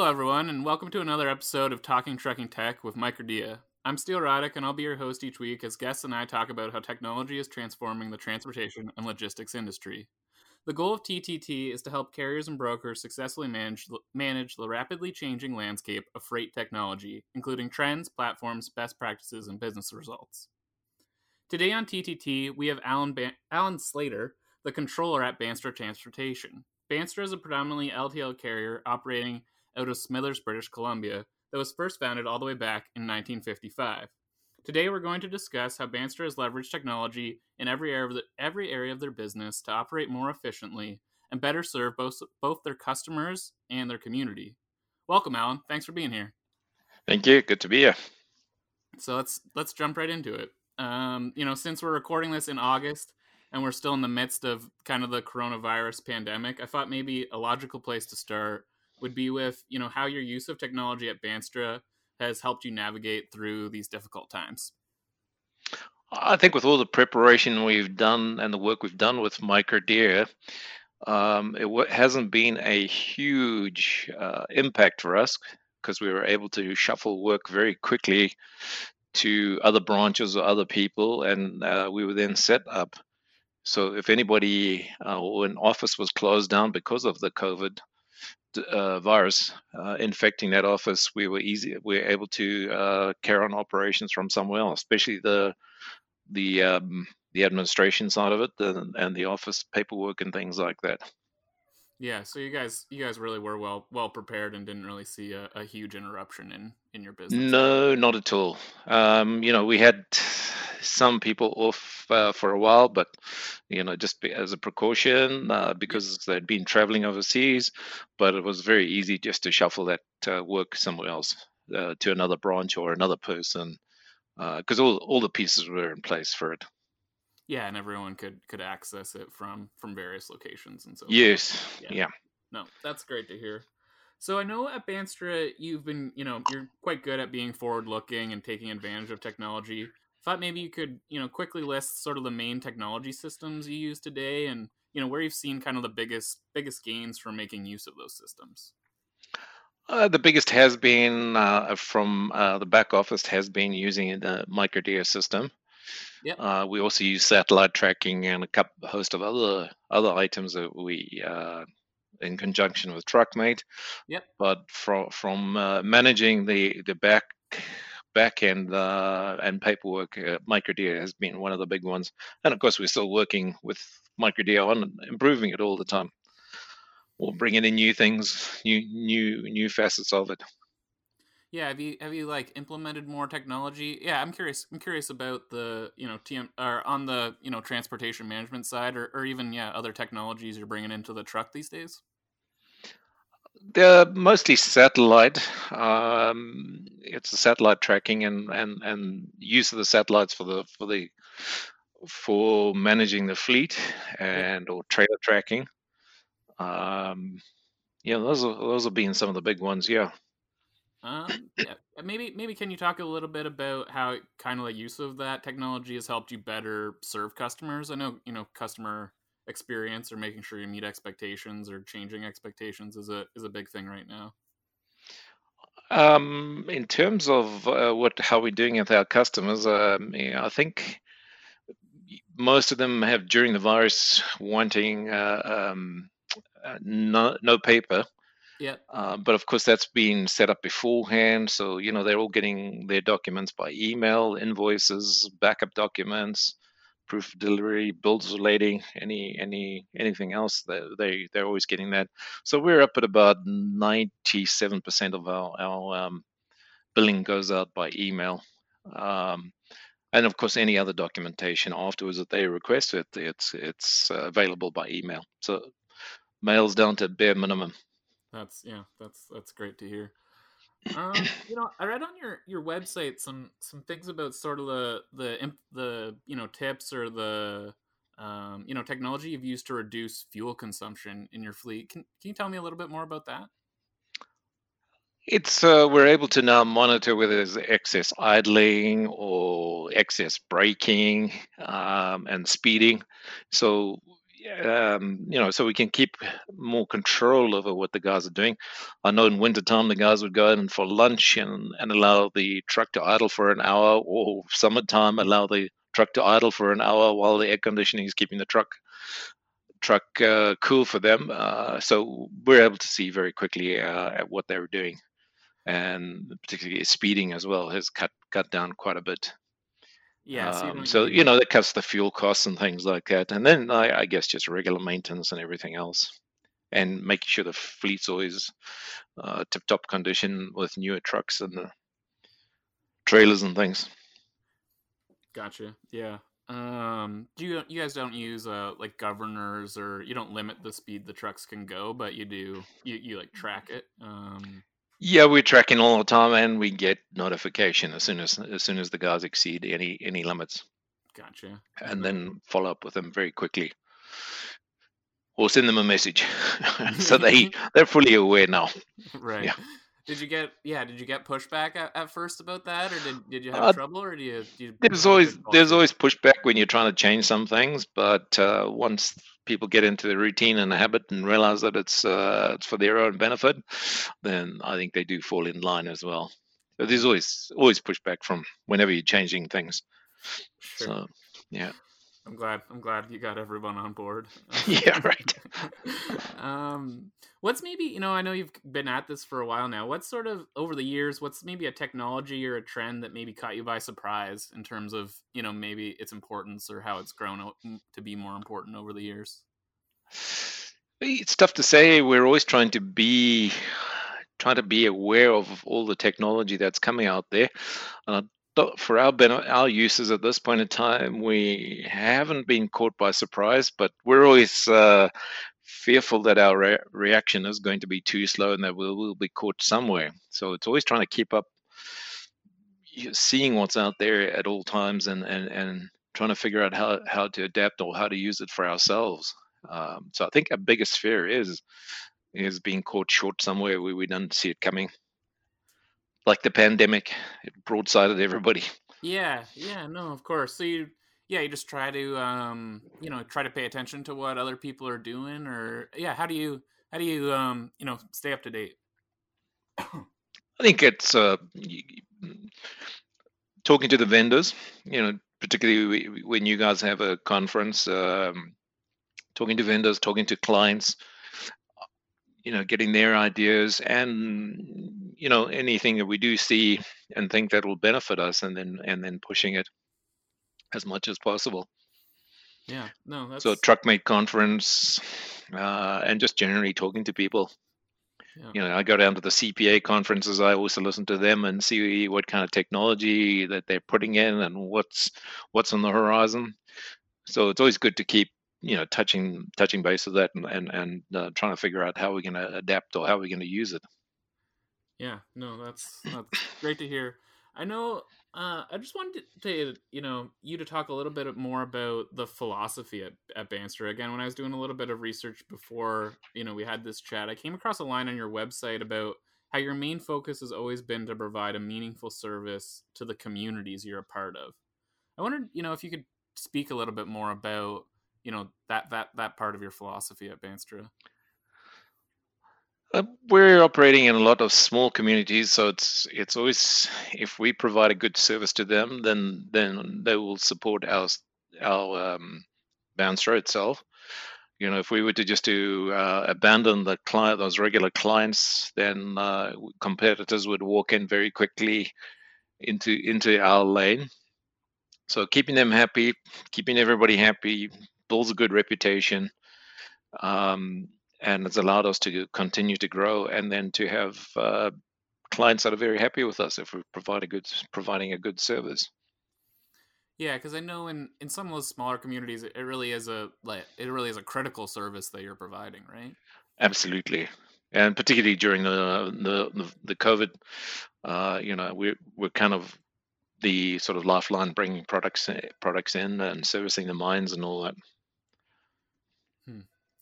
Hello, everyone, and welcome to another episode of Talking Trucking Tech with Mike. I'm Steele Roddick, and I'll be your host each week as guests and I talk about how technology is transforming the transportation and logistics industry. The goal of TTT is to help carriers and brokers successfully manage, manage the rapidly changing landscape of freight technology, including trends, platforms, best practices, and business results. Today on TTT, we have Alan, Alan Slater, the controller at Bandstra Transportation. Bandstra is a predominantly LTL carrier operating out of Smithers, British Columbia, that was first founded all the way back in 1955. Today, we're going to discuss how Bandstra has leveraged technology in every area, of the, every area of their business to operate more efficiently and better serve both, both their customers and their community. Welcome, Alan. Thanks for being here. Thank you. Good to be here. So let's let's jump right into it. Um, you know, since we're recording this in August and we're still in the midst of kind of the coronavirus pandemic, I thought maybe a logical place to start would be with you know how your use of technology at Bandstra has helped you navigate through these difficult times. I think with all the preparation we've done and the work we've done with Microdea, um, it w- hasn't been a huge uh, impact for us because we were able to shuffle work very quickly to other branches or other people, and uh, we were then set up. So if anybody uh, or an office was closed down because of the COVID, uh, virus uh, infecting that office, we were easy. We were able to uh, carry on operations from somewhere else, especially the the um, the administration side of it and, and the office paperwork and things like that. Yeah, so you guys you guys really were well well prepared and didn't really see a, a huge interruption in in your business. No, not at all. Um, you know, we had some people off uh, for a while, but you know, just as a precaution uh, because they'd been traveling overseas. But it was very easy just to shuffle that uh, work somewhere else uh, to another branch or another person because uh, all all the pieces were in place for it. Yeah, and everyone could could access it from from various locations and so. Yes. Yeah. yeah. No, that's great to hear. So I know at Bandstra you've been, you know, you're quite good at being forward looking and taking advantage of technology thought maybe you could you know quickly list sort of the main technology systems you use today and you know where you've seen kind of the biggest biggest gains from making use of those systems uh, the biggest has been uh, from uh, the back office has been using the Microdea system Yep. Uh, we also use satellite tracking and a couple host of other other items that we uh, in conjunction with TruckMate. Yep. But from from uh, managing the the back back end uh, and paperwork, uh, Microdea has been one of the big ones. And of course, we're still working with Microdea on improving it all the time, or bringing in new things, new new new facets of it. Yeah, have you have you like implemented more technology? Yeah, I'm curious. I'm curious about the you know TM or on the you know transportation management side, or, or even yeah other technologies you're bringing into the truck these days. They're mostly satellite. Um, it's the satellite tracking and, and, and use of the satellites for the for the for managing the fleet and or trailer tracking. Um, yeah, those are those have been some of the big ones. Yeah. Um, yeah. Maybe maybe can you talk a little bit about how kind of the use of that technology has helped you better serve customers? I know you know customer experience or making sure you meet expectations or changing expectations is a is a big thing right now. Um, in terms of uh, what how we're doing with our customers, um, yeah, I think most of them have during the virus wanting uh, um, uh, no, no paper. Yeah. Uh, but of course, that's been set up beforehand. So, you know, they're all getting their documents by email, invoices, backup documents, proof of delivery, bills of lading, any any anything else, they they're always getting that. So we're up at about 97% of our our um, billing goes out by email. Um, and of course, any other documentation afterwards that they request, it, it's it's uh, available by email. So mail's down to bare minimum. That's yeah, that's that's great to hear. Um, you know, I read on your your website some some things about sort of the the the you know tips or the um, you know technology you've used to reduce fuel consumption in your fleet. Can can you tell me a little bit more about that? It's uh, we're able to now monitor whether there's excess idling or excess braking um, and speeding. So um, you know, so we can keep more control over what the guys are doing. I know in wintertime the guys would go in for lunch and, and allow the truck to idle for an hour, or summertime allow the truck to idle for an hour while the air conditioning is keeping the truck truck uh, cool for them. Uh, so we're able to see very quickly uh, at what they were doing, and particularly speeding as well has cut cut down quite a bit. Yeah. So, you, Um, so you know that cuts the fuel costs and things like that, and then I, I guess just regular maintenance and everything else, and making sure the fleet's always uh, tip-top condition with newer trucks and the trailers and things. Gotcha. Yeah. Um, do you you guys don't use uh like governors or you don't limit the speed the trucks can go, but you do you you like track it. Um, Yeah, we're tracking all the time, and we get notification as soon as as soon as the guys exceed any any limits, gotcha. and then follow up with them very quickly, or send them a message, so they they're fully aware now. right. Yeah. Did you get yeah? Did you get pushback at, at first about that, or did did you have Uh, trouble, or do you? Do you There's always there's always pushback when you're trying to change some things, but uh, once people get into the routine and the habit and realize that it's uh, it's for their own benefit, then I think they do fall in line as well. But there's always always pushback from whenever you're changing things. Sure. So yeah, I'm glad. I'm glad you got everyone on board. yeah, right. um, what's maybe you know I know you've been at this for a while now. What's sort of over the years? What's maybe a technology or a trend that maybe caught you by surprise in terms of you know maybe its importance or how it's grown to be more important over the years? It's tough to say. We're always trying to be trying to be aware of all the technology that's coming out there. Uh, for our our uses at this point in time, we haven't been caught by surprise, but we're always uh, fearful that our re- reaction is going to be too slow and that we'll, we'll be caught somewhere. So it's always trying to keep up, seeing what's out there at all times, and and and trying to figure out how how to adapt or how to use it for ourselves. Um, so I think our biggest fear is is being caught short somewhere where we don't see it coming. Like the pandemic, it broadsided everybody. Yeah, yeah, no, of course. So you, yeah, you just try to, um, you know, try to pay attention to what other people are doing, or yeah, how do you, how do you, um, you know, stay up to date? I think it's uh, y- talking to the vendors, you know, particularly when you guys have a conference, um, talking to vendors, talking to clients, you know, getting their ideas and you know anything that we do see and think that will benefit us, and then and then pushing it as much as possible. Yeah, no, that's So truckmate conference, uh, and just generally talking to people. Yeah. You know, I go down to the CPA conferences. I also listen to them and see what kind of technology that they're putting in and what's what's on the horizon. So it's always good to keep you know touching touching base with that and and, and uh, trying to figure out how we're going to adapt or how we're going to use it. Yeah, no, that's that's great to hear. I know. Uh, I just wanted to, you know, you to talk a little bit more about the philosophy at, at Bandstra. Again, when I was doing a little bit of research before, you know, we had this chat, I came across a line on your website about how your main focus has always been to provide a meaningful service to the communities you're a part of. I wondered, you know, if you could speak a little bit more about, you know, that that that part of your philosophy at Bandstra. Uh, we're operating in a lot of small communities, so it's it's always if we provide a good service to them, then then they will support our our um, Bouncer itself. You know, if we were to just to uh, abandon the client, those regular clients, then uh, competitors would walk in very quickly into into our lane. So keeping them happy, keeping everybody happy, builds a good reputation. Um, and it's allowed us to continue to grow and then to have uh, clients that are very happy with us if we provide a good providing a good service. Yeah, because I know in in some of those smaller communities, it, really is a like it really is a critical service that you're providing, right? absolutely. And particularly during the the the, the covid uh, you know we're we're kind of the sort of lifeline bringing products products in and servicing the mines and all that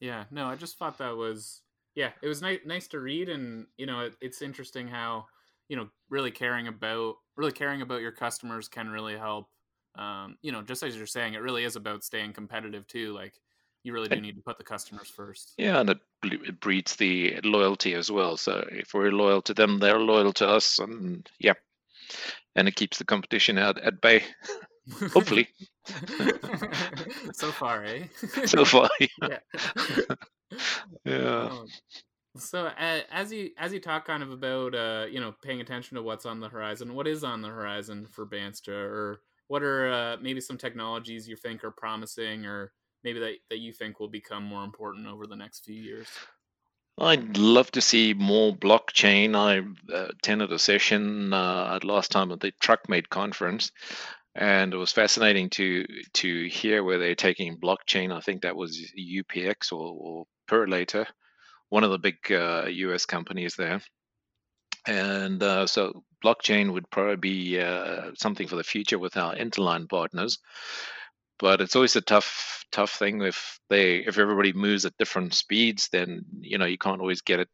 Yeah, no, I just thought that was yeah, it was nice nice to read, and you know, it, it's interesting how you know really caring about really caring about your customers can really help. Um, you know, just as you're saying, it really is about staying competitive too. Like you really do need to put the customers first. Yeah, and it, it breeds the loyalty as well. So if we're loyal to them, they're loyal to us, and yeah, and it keeps the competition out at bay. Hopefully. so far, eh? so far, yeah. yeah. Um, so uh, as you as you talk kind of about uh, you know paying attention to what's on the horizon, what is on the horizon for Bandstra, or what are uh, maybe some technologies you think are promising, or maybe that, that you think will become more important over the next few years? I'd love to see more blockchain. I uh, attended a session uh, last time at the TruckMate conference, and it was fascinating to to hear where they're taking blockchain. I think that was UPX or, or Purolator, one of the big uh, US companies there. And uh, so blockchain would probably be uh, something for the future with our interline partners. But it's always a tough, tough thing if they, if everybody moves at different speeds, then you know you can't always get it,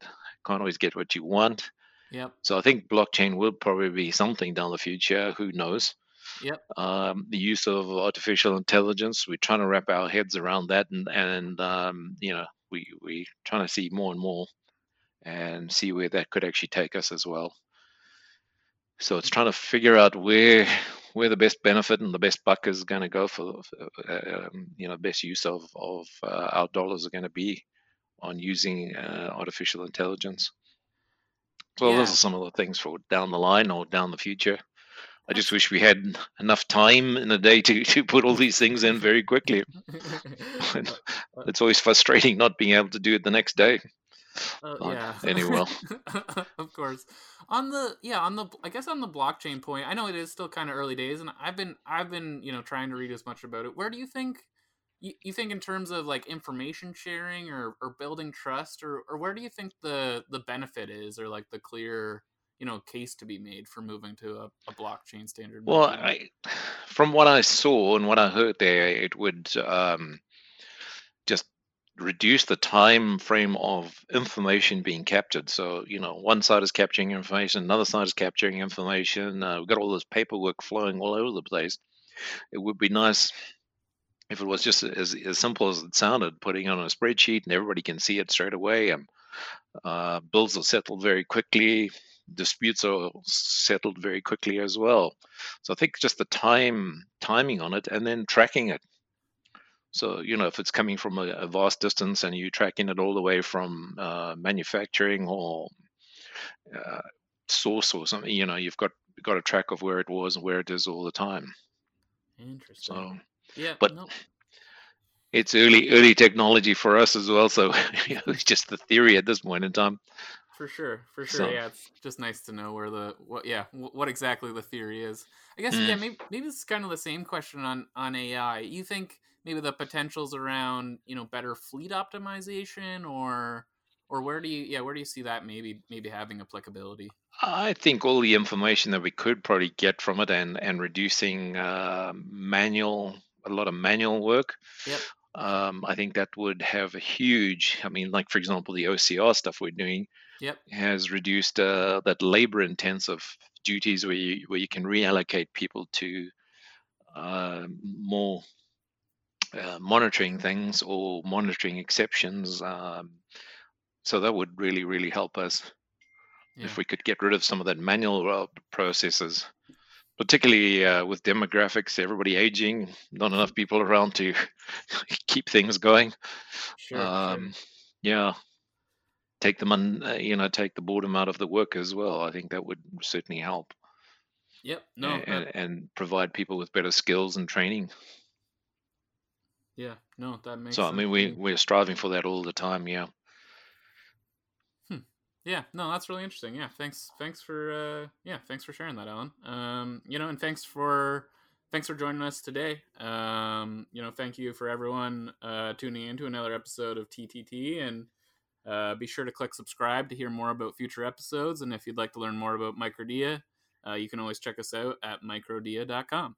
can't always get what you want. Yep. So I think blockchain will probably be something down the future. Who knows? Yep. Um, the use of artificial intelligence, we're trying to wrap our heads around that, and and um, you know we we trying to see more and more, and see where that could actually take us as well. So it's trying to figure out where where the best benefit and the best buck is going to go for, uh, um, you know best use of of uh, our dollars are going to be on using uh, artificial intelligence. So Yeah. those are some of the things for down the line or down the future. I just wish we had enough time in a day to, to put all these things in very quickly. It's always frustrating not being able to do it the next day. Uh, yeah. Anyway. of course. On the yeah, on the I guess on the blockchain point, I know it is still kind of early days, and I've been I've been you know trying to read as much about it. Where do you think you, you think in terms of like information sharing or, or building trust, or or where do you think the the benefit is, or like the clear you know case to be made for moving to a, a blockchain standard? Well. I, from what I saw and what I heard there, it would um, just reduce the time frame of information being captured. So, you know, one side is capturing information, another side is capturing information. Uh, we've got all this paperwork flowing all over the place. It would be nice if it was just as, as simple as it sounded, putting it on a spreadsheet and everybody can see it straight away. And uh, bills are settled very quickly. Disputes are settled very quickly as well. So I think just the time timing on it and then tracking it. So you know if it's coming from a, a vast distance and you're tracking it all the way from uh, manufacturing or uh, source or something, you know you've got got a track of where it was and where it is all the time. Interesting. So yeah, but- it's early early technology for us as well. So you know, it's just the theory at this point in time. For sure, for sure. So- Yeah, it's just nice to know where the what. Yeah, what exactly the theory is. I guess Mm. yeah. Maybe maybe it's kind of the same question on on AI. You think maybe the potentials around you know better fleet optimization or or where do you yeah where do you see that maybe maybe having applicability? I think all the information that we could probably get from it and and reducing uh, manual a lot of manual work. Yep. Um, I think that would have a huge. I mean, like for example, the OCR stuff we're doing Yep. has reduced uh, that labor intensive duties where you where you can reallocate people to uh, more uh, monitoring things or monitoring exceptions. Um, so that would really really help us Yeah. if we could get rid of some of that manual uh, processes, particularly uh, with demographics, everybody aging, not enough people around to keep things going. Sure. sure. um, Yeah, take them on, uh, you know, take the boredom out of the work as well. I think that would certainly help Yep. No. and, and, provide people with better skills and training. yeah. No. That makes. So I mean, we we're striving for that all the time. Yeah. Yeah, no, that's really interesting. Yeah, thanks, thanks for, uh, yeah, thanks for sharing that, Alan. Um, you know, and thanks for, thanks for joining us today. Um, you know, thank you for everyone uh, tuning in to another episode of TTT, and uh, be sure to click subscribe to hear more about future episodes. And if you'd like to learn more about Microdea, uh, you can always check us out at microdea.com.